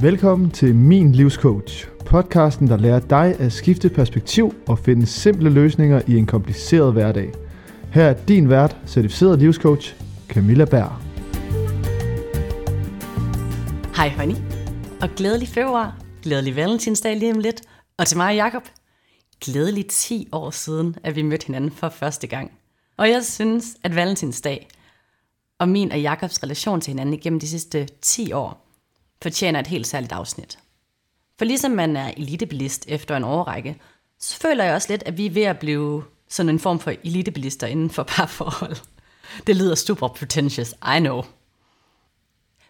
Velkommen til Min Livscoach, podcasten, der lærer dig at skifte perspektiv og finde simple løsninger i en kompliceret hverdag. Her er din vært, certificeret livscoach, Camilla Berg. Hej honey, og glædelig februar, glædelig valentinsdag lige om lidt, og til mig Jakob, glædelig 10 år siden, at vi mødte hinanden for første gang. Og jeg synes, at valentinsdag og min og Jakobs relation til hinanden igennem de sidste 10 år fortjener et helt særligt afsnit. For ligesom man er elitebilist efter en årrække, så føler jeg også lidt, at vi er ved at blive sådan en form for elitebilister inden for parforhold. Det lyder super pretentious, I know.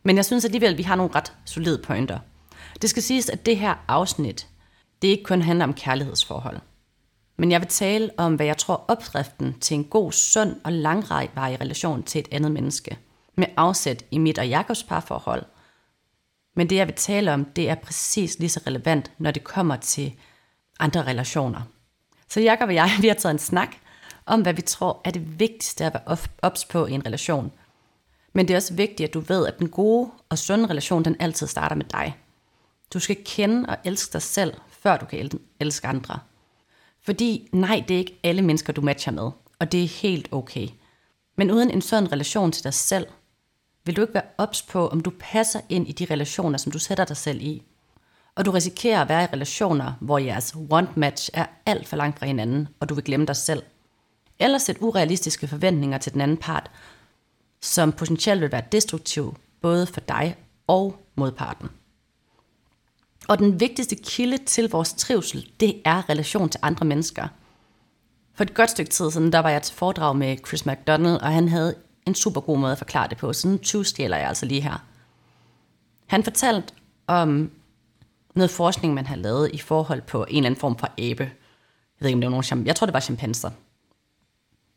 Men jeg synes alligevel, at vi har nogle ret solide pointer. Det skal siges, at det her afsnit, det ikke kun handler om kærlighedsforhold. Men jeg vil tale om, hvad jeg tror opskriften til en god, sund og langvarig relation til et andet menneske, med afsæt i mit og Jakobs parforhold. Men det, jeg vil tale om, det er præcis lige så relevant, når det kommer til andre relationer. Så Jakob og jeg, vi har taget en snak om, hvad vi tror er det vigtigste at være ops på i en relation. Men det er også vigtigt, at du ved, at den gode og sunde relation, den altid starter med dig. Du skal kende og elske dig selv, før du kan elske andre. Fordi nej, det er ikke alle mennesker, du matcher med, og det er helt okay. Men uden en sund relation til dig selv, vil du ikke være ops på, om du passer ind i de relationer, som du sætter dig selv i. Og du risikerer at være i relationer, hvor jeres want-match er alt for langt fra hinanden, og du vil glemme dig selv. Eller sætte urealistiske forventninger til den anden part, som potentielt vil være destruktiv, både for dig og modparten. Og den vigtigste kilde til vores trivsel, det er relation til andre mennesker. For et godt stykke tid siden, der var jeg til foredrag med Chris McDonald, og han havde en super god måde at forklare det på. Sådan 20 stjæler jeg altså lige her. Han fortalte om noget forskning, man har lavet i forhold på en eller anden form for abe. Jeg ved ikke, om det var nogen Jeg tror, det var chimpanser.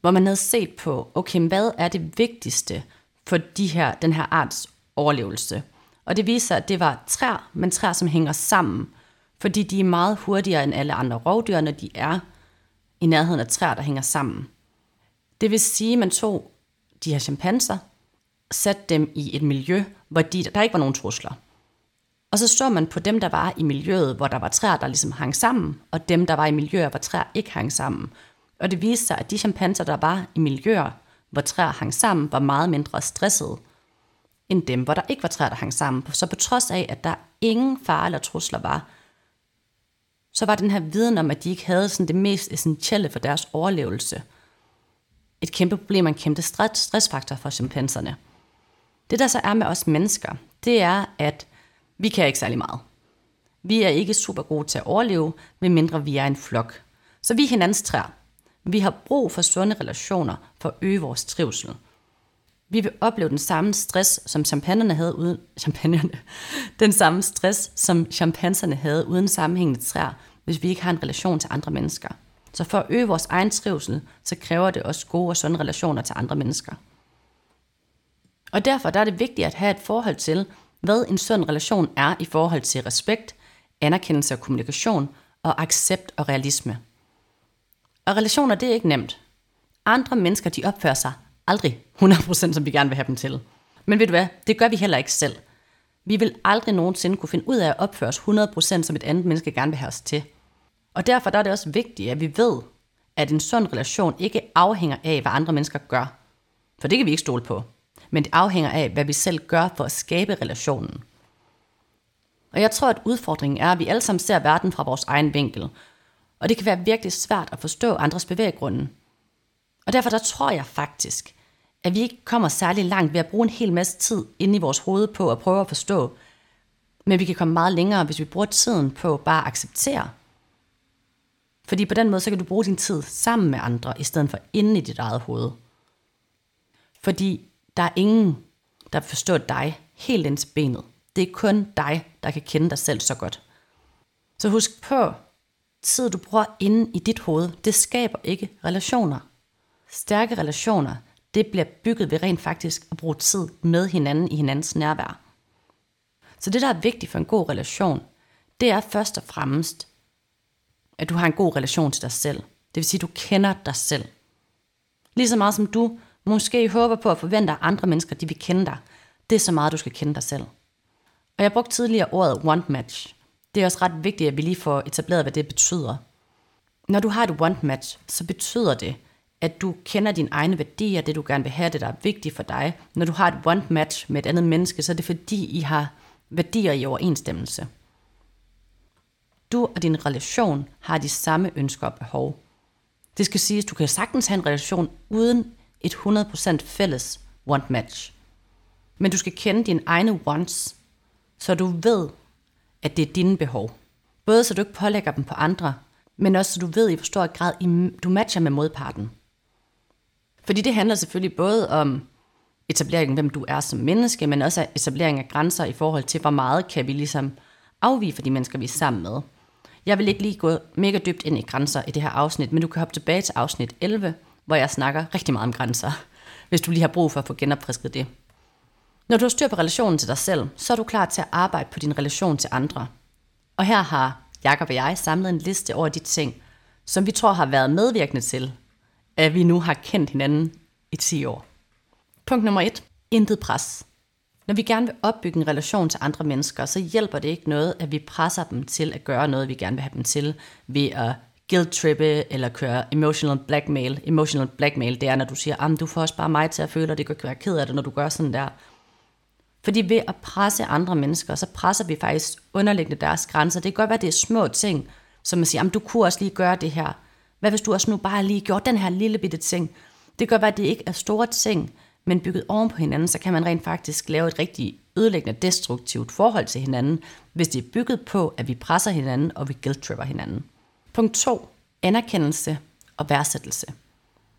Hvor man havde set på, okay, hvad er det vigtigste for de her, den her arts overlevelse? Og det viser, at det var træer, men træer, som hænger sammen, fordi de er meget hurtigere end alle andre rovdyr, når de er i nærheden af træer, der hænger sammen. Det vil sige, at man tog de her chimpanser, satte dem i et miljø, hvor de, der ikke var nogen trusler. Og så så man på dem, der var i miljøet, hvor der var træer, der ligesom hang sammen, og dem, der var i miljøer, hvor træer ikke hang sammen. Og det viste sig, at de chimpanser, der var i miljøer, hvor træer hang sammen, var meget mindre stressede, end dem, hvor der ikke var træer, der hang sammen. Så på trods af, at der ingen fare eller trusler var, så var den her viden om, at de ikke havde sådan det mest essentielle for deres overlevelse. Et kæmpe problem og en kæmpe stressfaktor for chimpanserne. Det der så er med os mennesker, det er, at vi kan ikke særlig meget. Vi er ikke super gode til at overleve, medmindre vi er en flok. Så vi er hinandens træer. Vi har brug for sunde relationer for at øge vores trivsel. Vi vil opleve den samme stress, som champagnerne havde uden champagnerne. Den samme stress, som chimpanserne havde uden sammenhængende træer, hvis vi ikke har en relation til andre mennesker. Så for at øge vores egen trivsel, så kræver det også gode og sunde relationer til andre mennesker. Og derfor der er det vigtigt at have et forhold til, hvad en sund relation er i forhold til respekt, anerkendelse og kommunikation og accept og realisme. Og relationer, det er ikke nemt. Andre mennesker, de opfører sig aldrig 100% som vi gerne vil have dem til. Men ved du hvad, det gør vi heller ikke selv. Vi vil aldrig nogensinde kunne finde ud af at opføre os 100% som et andet menneske gerne vil have os til. Og derfor der er det også vigtigt, at vi ved, at en sund relation ikke afhænger af, hvad andre mennesker gør. For det kan vi ikke stole på. Men det afhænger af, hvad vi selv gør for at skabe relationen. Og jeg tror, at udfordringen er, at vi alle sammen ser verden fra vores egen vinkel. Og det kan være virkelig svært at forstå andres bevæggrunde. Og derfor der tror jeg faktisk, at vi ikke kommer særlig langt ved at bruge en hel masse tid inde i vores hoved på at prøve at forstå. Men vi kan komme meget længere, hvis vi bruger tiden på bare at acceptere. Fordi på den måde, så kan du bruge din tid sammen med andre, i stedet for inde i dit eget hoved. Fordi der er ingen, der forstår dig helt ind til benet. Det er kun dig, der kan kende dig selv så godt. Så husk på, tid du bruger inde i dit hoved, det skaber ikke relationer. Stærke relationer, det bliver bygget ved rent faktisk at bruge tid med hinanden i hinandens nærvær. Så det, der er vigtigt for en god relation, det er først og fremmest, at du har en god relation til dig selv. Det vil sige, at du kender dig selv. Lige så meget som du måske håber på at forvente, at andre mennesker de vil kende dig. Det er så meget, du skal kende dig selv. Og Og jeg brugte tidligere ordet want match. Det er også ret vigtigt, at vi lige får etableret, hvad det betyder. Når du har et want match, så betyder det, at du kender dine egne værdier, det du gerne vil have, det der er vigtigt for dig. Når du har et want match med et andet menneske, så er det fordi, I har værdier i overensstemmelse. Du og din relation har de samme ønsker og behov. Det skal siges, at du kan sagtens have en relation uden et 100% fælles want match. Men du skal kende dine egne wants, så du ved, at det er dine behov. Både så du ikke pålægger dem på andre, men også så du ved i hvor stor grad, du matcher med modparten. Fordi det handler selvfølgelig både om etableringen, hvem du er som menneske, men også etablering af grænser i forhold til, hvor meget kan vi ligesom afvige for de mennesker, vi er sammen med. Jeg vil ikke lige gå mega dybt ind i grænser i det her afsnit, men du kan hoppe tilbage til afsnit 11, hvor jeg snakker rigtig meget om grænser, hvis du lige har brug for at få genopfrisket det. Når du har styr på relationen til dig selv, så er du klar til at arbejde på din relation til andre. Og her har Jakob og jeg samlet en liste over de ting, som vi tror har været medvirkende til, at vi nu har kendt hinanden i 10 år. Punkt nummer 1. Intet pres. Når vi gerne vil opbygge en relation til andre mennesker, så hjælper det ikke noget, at vi presser dem til at gøre noget, vi gerne vil have dem til, ved at guilt-trippe eller køre emotional blackmail. Emotional blackmail, det er, når du siger, at du får også bare mig til at føle, og det kan være ked af det, når du gør sådan der. Fordi ved at presse andre mennesker, så presser vi faktisk underliggende deres grænser. Det kan godt være, at det er små ting, som man siger, du kunne også lige gøre det her. Hvad hvis du også nu bare lige gjorde den her lille bitte ting? Det kan godt være, at det ikke er store ting, men bygget oven på hinanden, så kan man rent faktisk lave et rigtig ødelæggende, destruktivt forhold til hinanden, hvis det er bygget på, at vi presser hinanden, og vi guilt-tripper hinanden. Punkt 2. Anerkendelse og værdsættelse.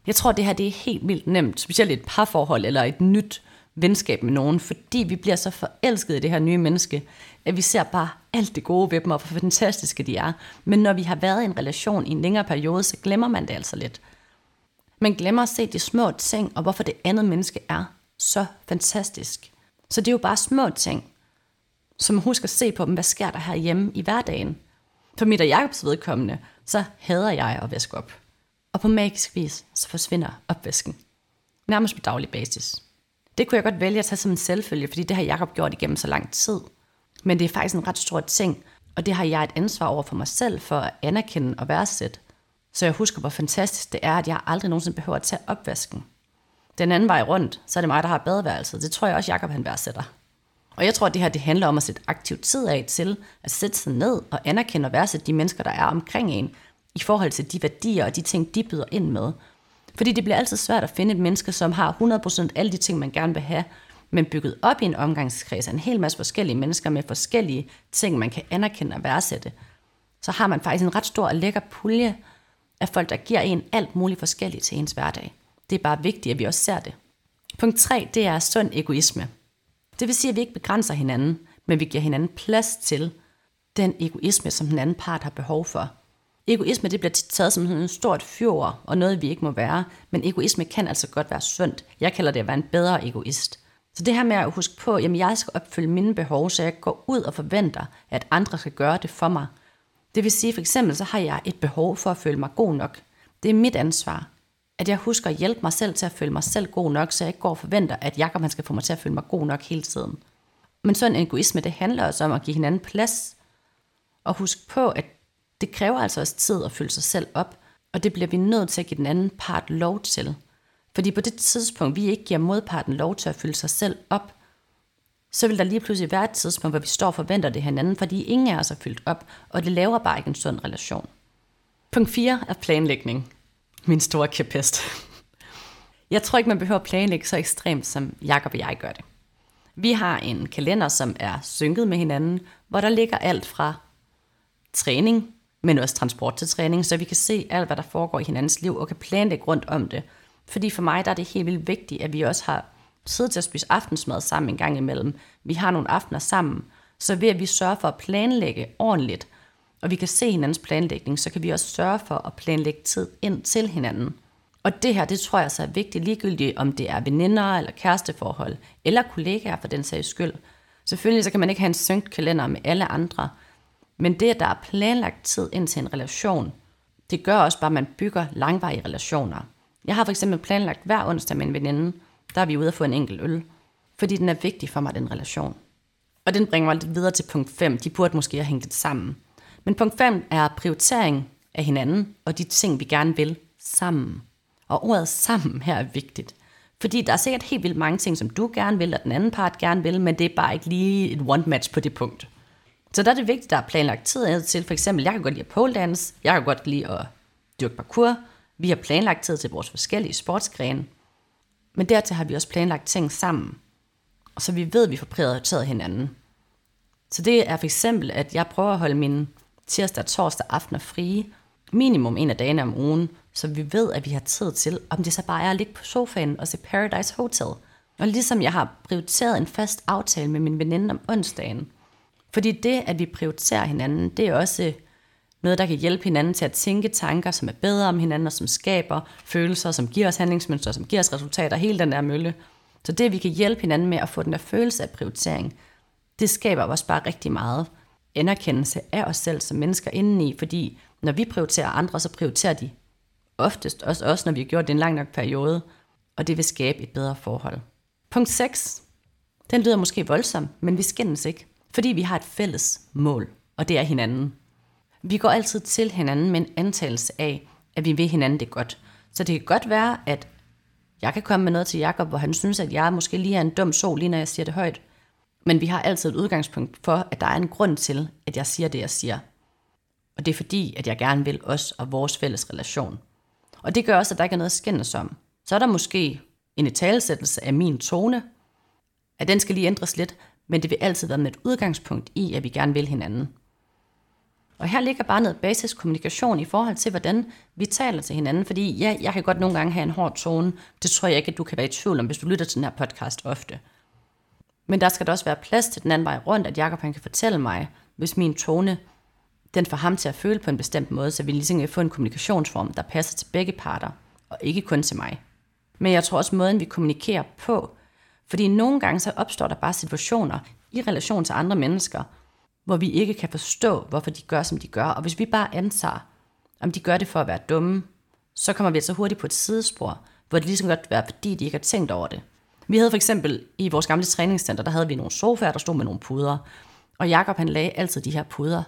Jeg tror, det her det er helt vildt nemt, specielt i et parforhold eller et nyt venskab med nogen, fordi vi bliver så forelskede i det her nye menneske, at vi ser bare alt det gode ved dem, og hvor fantastiske de er. Men når vi har været i en relation i en længere periode, så glemmer man det altså lidt. Man glemmer at se de små ting, og hvorfor det andet menneske er så fantastisk. Så det er jo bare små ting, som man husker at se på dem, hvad sker der her hjemme i hverdagen. For mit og Jacobs vedkommende, så hader jeg at vaske op. Og på magisk vis, så forsvinder opvasken. Nærmest på daglig basis. Det kunne jeg godt vælge at tage som en selvfølge, fordi det har Jacob gjort igennem så lang tid. Men det er faktisk en ret stor ting, og det har jeg et ansvar over for mig selv for at anerkende og værdsætte. Så jeg husker, hvor fantastisk det er, at jeg aldrig nogensinde behøver at tage opvasken. Den anden vej rundt, så er det mig, der har badeværelset. Det tror jeg også, Jacob han værdsætter. Og jeg tror, at det her det handler om at sætte aktiv tid af til at sætte sig ned og anerkende og værdsætte de mennesker, der er omkring en, i forhold til de værdier og de ting, de byder ind med. Fordi det bliver altid svært at finde et menneske, som har 100% alle de ting, man gerne vil have, men bygget op i en omgangskreds af en hel masse forskellige mennesker med forskellige ting, man kan anerkende og værdsætte, så har man faktisk en ret stor og lækker pulje af folk, der giver en alt muligt forskelligt til ens hverdag. Det er bare vigtigt, at vi også ser det. Punkt 3, det er sund egoisme. Det vil sige, at vi ikke begrænser hinanden, men vi giver hinanden plads til den egoisme, som den anden part har behov for. Egoisme det bliver taget som en stort fjord, og noget vi ikke må være, men egoisme kan altså godt være sundt. Jeg kalder det at være en bedre egoist. Så det her med at huske på, at jeg skal opfylde mine behov, så jeg går ud og forventer, at andre skal gøre det for mig. Det vil sige, for eksempel, så har jeg et behov for at føle mig god nok. Det er mit ansvar. At jeg husker at hjælpe mig selv til at føle mig selv god nok, så jeg ikke går og forventer, at Jacob han skal få mig til at føle mig god nok hele tiden. Men sådan en egoisme, det handler også om at give hinanden plads. Og huske på, at det kræver altså også tid at fylde sig selv op, og det bliver vi nødt til at give den anden part lov til. Fordi på det tidspunkt, vi ikke giver modparten lov til at fylde sig selv op, så vil der lige pludselig være et tidspunkt, hvor vi står og forventer det hinanden, fordi ingen af os er fyldt op, og det laver bare ikke en sund relation. Punkt 4 er planlægning. Min store kæpest. Jeg tror ikke, man behøver at planlægge så ekstremt, som Jakob og jeg gør det. Vi har en kalender, som er synket med hinanden, hvor der ligger alt fra træning, men også transport til træning, så vi kan se alt, hvad der foregår i hinandens liv, og kan planlægge rundt om det. Fordi for mig der er det helt vildt vigtigt, at vi også har sidde til at spise aftensmad sammen en gang imellem. Vi har nogle aftener sammen, så ved at vi sørger for at planlægge ordentligt, og vi kan se hinandens planlægning, så kan vi også sørge for at planlægge tid ind til hinanden. Og det her, det tror jeg så er vigtigt, ligegyldigt om det er veninder eller kæresteforhold, eller kollegaer for den sags skyld. Selvfølgelig så kan man ikke have en synkt kalender med alle andre, men det, at der er planlagt tid ind til en relation, det gør også bare, at man bygger langvarige relationer. Jeg har for eksempel planlagt hver onsdag med en veninde, der er vi ude at få en enkelt øl, fordi den er vigtig for mig, den relation. Og den bringer mig lidt videre til punkt 5. De burde måske have hængt det sammen. Men punkt 5 er prioritering af hinanden og de ting, vi gerne vil sammen. Og ordet sammen her er vigtigt. Fordi der er sikkert helt vildt mange ting, som du gerne vil, og den anden part gerne vil, men det er bare ikke lige et one-match på det punkt. Så der er det vigtigt, at der er planlagt tid til. For eksempel, jeg kan godt lide at pole dance, jeg kan godt lide at dyrke parkour, vi har planlagt tid til vores forskellige sportsgrene, men dertil har vi også planlagt ting sammen, og så vi ved, at vi får prioriteret hinanden. Så det er for eksempel, at jeg prøver at holde mine tirsdag og torsdag aftener frie, minimum en af dagene om ugen, så vi ved, at vi har tid til, om det så bare er at ligge på sofaen og se Paradise Hotel. Og ligesom jeg har prioriteret en fast aftale med min veninde om onsdagen. Fordi det, at vi prioriterer hinanden, det er også noget, der kan hjælpe hinanden til at tænke tanker, som er bedre om hinanden, og som skaber følelser, som giver os handlingsmønstre, som giver os resultater, hele den der mølle. Så det, at vi kan hjælpe hinanden med at få den der følelse af prioritering, det skaber også bare rigtig meget anerkendelse af os selv som mennesker indeni, fordi når vi prioriterer andre, så prioriterer de oftest også os, når vi har gjort det en lang nok periode, og det vil skabe et bedre forhold. Punkt 6. Den lyder måske voldsom, men vi skændes ikke, fordi vi har et fælles mål, og det er hinanden. Vi går altid til hinanden med en antagelse af, at vi vil hinanden det godt. Så det kan godt være, at jeg kan komme med noget til Jakob, hvor han synes, at jeg måske lige er en dum sol, lige når jeg siger det højt. Men vi har altid et udgangspunkt for, at der er en grund til, at jeg siger det, jeg siger. Og det er fordi, at jeg gerne vil os og vores fælles relation. Og det gør også, at der ikke er noget at skændes om. Så er der måske en italesættelse af min tone, at den skal lige ændres lidt, men det vil altid være med et udgangspunkt i, at vi gerne vil hinanden. Og her ligger bare noget basis kommunikation i forhold til, hvordan vi taler til hinanden. Fordi ja, jeg kan godt nogle gange have en hård tone. Det tror jeg ikke, at du kan være i tvivl om, hvis du lytter til den her podcast ofte. Men der skal der også være plads til den anden vej rundt, at Jacob han kan fortælle mig, hvis min tone den får ham til at føle på en bestemt måde, så vi ligesom kan få en kommunikationsform, der passer til begge parter, og ikke kun til mig. Men jeg tror også måden, vi kommunikerer på, fordi nogle gange så opstår der bare situationer i relation til andre mennesker, hvor vi ikke kan forstå, hvorfor de gør, som de gør. Og hvis vi bare antager, om de gør det for at være dumme, så kommer vi altså hurtigt på et sidespor, hvor det ligesom godt være, fordi de ikke har tænkt over det. Vi havde for eksempel i vores gamle træningscenter, der havde vi nogle sofaer, der stod med nogle puder. Og Jakob han lagde altid de her puder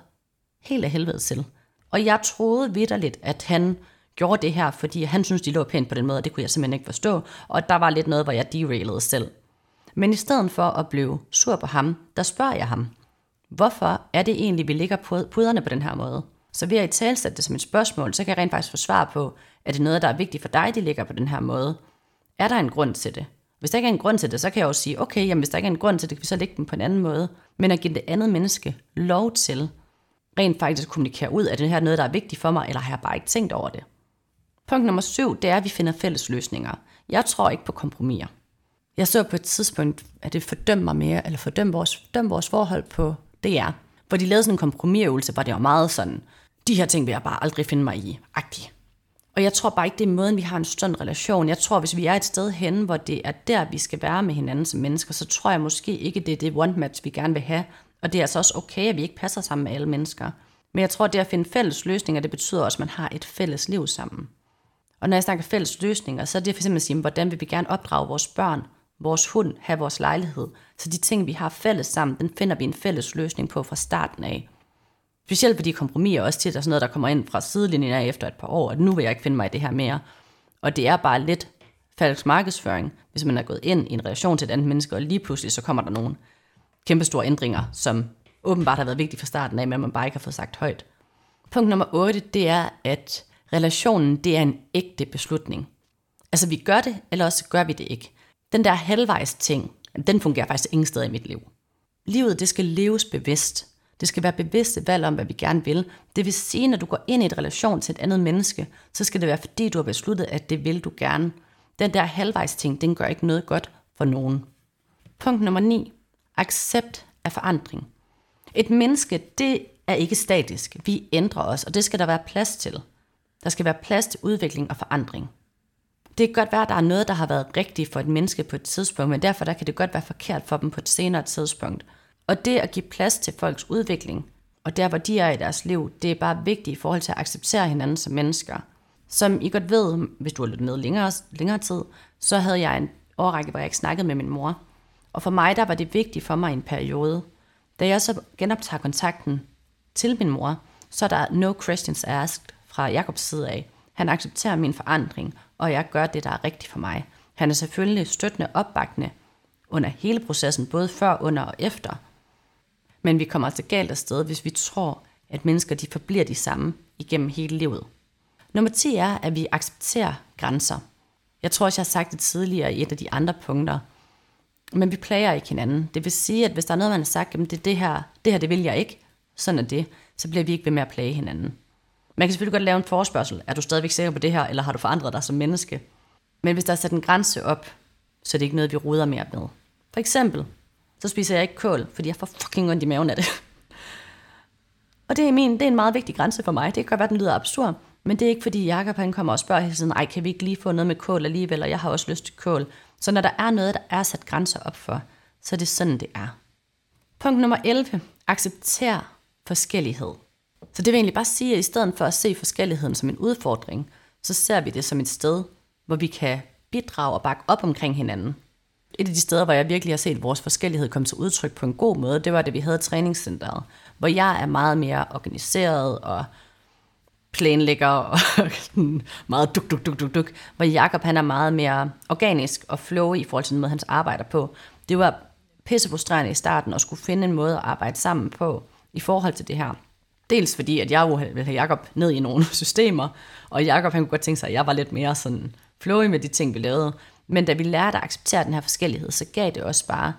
helt af helvede til. Og jeg troede vidderligt, at han gjorde det her, fordi han synes de lå pænt på den måde, og det kunne jeg simpelthen ikke forstå. Og der var lidt noget, hvor jeg derailede selv. Men i stedet for at blive sur på ham, der spørger jeg ham, hvorfor er det egentlig, vi ligger puderne på den her måde? Så ved at i talsætte det som et spørgsmål, så kan jeg rent faktisk få svar på, er det noget, der er vigtigt for dig, de ligger på den her måde? Er der en grund til det? Hvis der ikke er en grund til det, så kan jeg jo sige, okay, jamen hvis der ikke er en grund til det, kan vi så lægge dem på en anden måde. Men at give det andet menneske lov til rent faktisk kommunikere ud, at det her er noget, der er vigtigt for mig, eller har jeg bare ikke tænkt over det. Punkt nummer syv, det er, at vi finder fælles løsninger. Jeg tror ikke på kompromiser. Jeg så på et tidspunkt, at det fordømmer mig mere, eller fordømmer vores, fordømmer vores forhold på DR, hvor de lavede sådan en kompromisøvelse, hvor det var meget sådan, de her ting vil jeg bare aldrig finde mig i, agtig. Og jeg tror bare ikke, det er måden, vi har en sund relation. Jeg tror, hvis vi er et sted hen, hvor det er der, vi skal være med hinanden som mennesker, så tror jeg måske ikke, det er det one match, vi gerne vil have. Og det er altså også okay, at vi ikke passer sammen med alle mennesker. Men jeg tror, det at finde fælles løsninger, det betyder også, at man har et fælles liv sammen. Og når jeg snakker fælles løsninger, så er det for eksempel at sige, hvordan vil vi gerne opdrage vores børn, vores hund, have vores lejlighed. Så de ting, vi har fælles sammen, den finder vi en fælles løsning på fra starten af. Specielt fordi kompromis også til, at der er sådan noget, der kommer ind fra sidelinjen af efter et par år, at nu vil jeg ikke finde mig i det her mere. Og det er bare lidt falsk markedsføring, hvis man er gået ind i en relation til et andet menneske, og lige pludselig så kommer der nogle kæmpe store ændringer, som åbenbart har været vigtige fra starten af, men man bare ikke har fået sagt højt. Punkt nummer 8, det er, at relationen, det er en ægte beslutning. Altså vi gør det, eller også gør vi det ikke. Den der halvvejs ting, den fungerer faktisk ingen steder i mit liv. Livet, det skal leves bevidst. Det skal være bevidste valg om, hvad vi gerne vil. Det vil sige, når du går ind i et relation til et andet menneske, så skal det være, fordi du har besluttet, at det vil du gerne. Den der halvvejs ting, den gør ikke noget godt for nogen. Punkt nummer 9. Accept af forandring. Et menneske, det er ikke statisk. Vi ændrer os, og det skal der være plads til. Der skal være plads til udvikling og forandring. Det kan godt være, at der er noget, der har været rigtigt for et menneske på et tidspunkt, men derfor der kan det godt være forkert for dem på et senere tidspunkt. Og det at give plads til folks udvikling, og der hvor de er i deres liv, det er bare vigtigt i forhold til at acceptere hinanden som mennesker. Som I godt ved, hvis du har lyttet med længere, længere tid, så havde jeg en årrække, hvor jeg ikke snakkede med min mor. Og for mig, der var det vigtigt for mig i en periode, Da jeg så genoptager kontakten til min mor, så er der no questions asked fra Jakobs side af. Han accepterer min forandring, og jeg gør det, der er rigtigt for mig. Han er selvfølgelig støttende opbakkende under hele processen, både før, under og efter. Men vi kommer altså galt afsted, hvis vi tror, at mennesker de forbliver de samme igennem hele livet. Nummer 10 er, at vi accepterer grænser. Jeg tror også, jeg har sagt det tidligere i et af de andre punkter. Men vi plager ikke hinanden. Det vil sige, at hvis der er noget, man har sagt, at det, det, her, det her det vil jeg ikke, sådan er det, så bliver vi ikke ved med at plage hinanden. Man kan selvfølgelig godt lave en forespørgsel. Er du stadigvæk sikker på det her, eller har du forandret dig som menneske? Men hvis der er sat en grænse op, så er det ikke noget, vi ruder mere med. For eksempel, så spiser jeg ikke kål, fordi jeg får fucking ondt i maven af det. Og det er, min, det er en meget vigtig grænse for mig. Det kan godt være, den lyder absurd, men det er ikke fordi Jakob han kommer og spørger hele tiden, ej, kan vi ikke lige få noget med kål alligevel, og jeg har også lyst til kål. Så når der er noget, der er sat grænser op for, så er det sådan, det er. Punkt nummer 11. Accepter forskellighed. Så det vil egentlig bare sige, at i stedet for at se forskelligheden som en udfordring, så ser vi det som et sted, hvor vi kan bidrage og bakke op omkring hinanden. Et af de steder, hvor jeg virkelig har set vores forskellighed komme til udtryk på en god måde, det var, da vi havde træningscenteret, hvor jeg er meget mere organiseret og planlægger og meget duk, duk, duk, duk, duk, hvor Jakob han er meget mere organisk og flow i forhold til den måde, han arbejder på. Det var pisse frustrerende i starten at skulle finde en måde at arbejde sammen på i forhold til det her. Dels fordi, at jeg ville have Jakob ned i nogle systemer, og Jakob han kunne godt tænke sig, at jeg var lidt mere sådan flowy med de ting, vi lavede. Men da vi lærte at acceptere den her forskellighed, så gav det også bare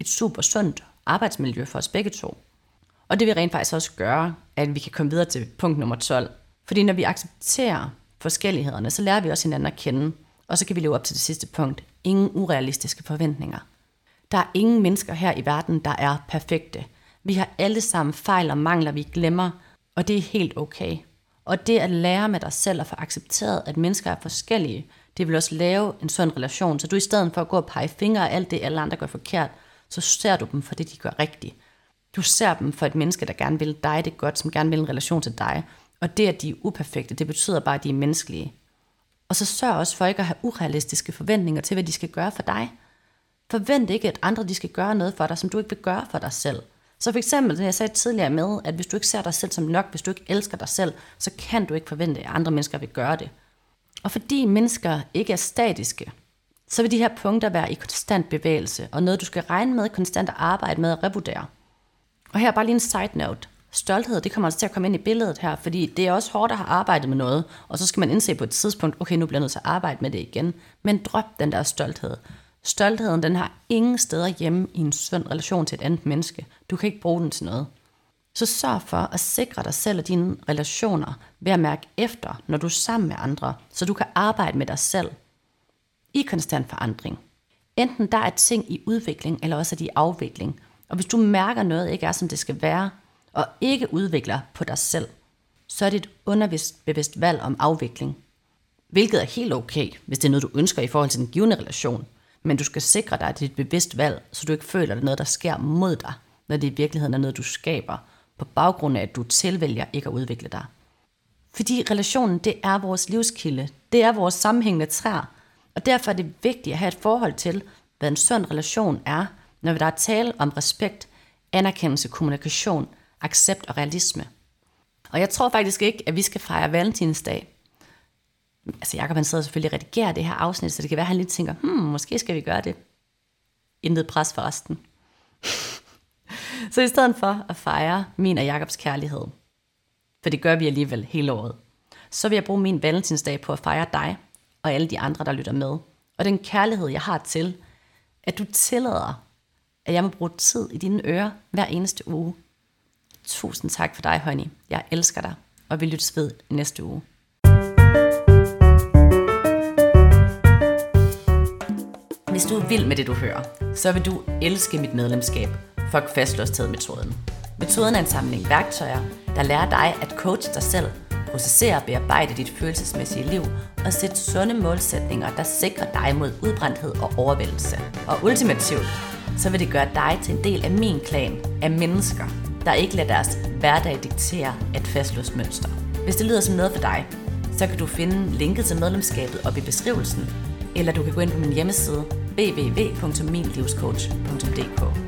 et super sundt arbejdsmiljø for os begge to. Og det vil rent faktisk også gøre, at vi kan komme videre til punkt nummer 12. Fordi når vi accepterer forskellighederne, så lærer vi også hinanden at kende. Og så kan vi leve op til det sidste punkt. Ingen urealistiske forventninger. Der er ingen mennesker her i verden, der er perfekte. Vi har alle sammen fejl og mangler, vi glemmer, og det er helt okay. Og det at lære med dig selv og få accepteret, at mennesker er forskellige, det vil også lave en sund relation. Så du i stedet for at gå og pege fingre af alt det, alle andre gør forkert, så ser du dem for det, de gør rigtigt. Du ser dem for et menneske, der gerne vil dig det godt, som gerne vil en relation til dig. Og det, at de er uperfekte, det betyder bare, at de er menneskelige. Og så sørg også for ikke at have urealistiske forventninger til, hvad de skal gøre for dig. Forvent ikke, at andre de skal gøre noget for dig, som du ikke vil gøre for dig selv. Så for eksempel, det, jeg sagde tidligere med, at hvis du ikke ser dig selv som nok, hvis du ikke elsker dig selv, så kan du ikke forvente, at andre mennesker vil gøre det. Og fordi mennesker ikke er statiske, så vil de her punkter være i konstant bevægelse, og noget du skal regne med konstant at arbejde med at revurdere. Og her bare lige en side note. Stolthed, det kommer altså til at komme ind i billedet her, fordi det er også hårdt at have arbejdet med noget, og så skal man indse på et tidspunkt, okay, nu bliver jeg nødt til at arbejde med det igen. Men drop den der stolthed. Stoltheden, den har ingen steder hjemme i en sund relation til et andet menneske. Du kan ikke bruge den til noget. Så sørg for at sikre dig selv og dine relationer ved at mærke efter, når du er sammen med andre, så du kan arbejde med dig selv i konstant forandring. Enten der er ting i udvikling, eller også er de i afvikling. Og hvis du mærker noget ikke er, som det skal være, og ikke udvikler på dig selv, så er det et undervist bevidst valg om afvikling. Hvilket er helt okay, hvis det er noget, du ønsker i forhold til den givende relation. Men du skal sikre dig, at det er et bevidst valg, så du ikke føler, at det er noget, der sker mod dig, når det i virkeligheden er noget, du skaber, på baggrund af, at du tilvælger ikke at udvikle dig. Fordi relationen, det er vores livskilde. Det er vores sammenhængende træer. Og derfor er det vigtigt at have et forhold til, hvad en sund relation er, når der er tale om respekt, anerkendelse, kommunikation, accept og realisme. Og jeg tror faktisk ikke, at vi skal fejre valentinsdag. Altså Jacob han sidder selvfølgelig og redigerer det her afsnit, så det kan være, at han lidt tænker, hmm, måske skal vi gøre det. Intet pres for resten. så i stedet for at fejre min og Jakobs kærlighed, for det gør vi alligevel hele året, så vil jeg bruge min valentinsdag på at fejre dig og alle de andre, der lytter med. Og den kærlighed, jeg har til, at du tillader, at jeg må bruge tid i dine ører hver eneste uge. Tusind tak for dig, honey. Jeg elsker dig, og vi lyttes ved næste uge. Hvis du er vild med det, du hører, så vil du elske mit medlemskab, Fuck Fastlåsthed-metoden. Metoden er en samling værktøjer, der lærer dig at coache dig selv, processere og bearbejde dit følelsesmæssige liv og sætte sunde målsætninger, der sikrer dig mod udbrændthed og overvældelse. Og ultimativt, så vil det gøre dig til en del af min klan af mennesker, der ikke lader deres hverdag diktere et fastlåst mønster. Hvis det lyder som noget for dig, så kan du finde linket til medlemskabet op i beskrivelsen, eller du kan gå ind på min hjemmeside www.minlivscoach.dk.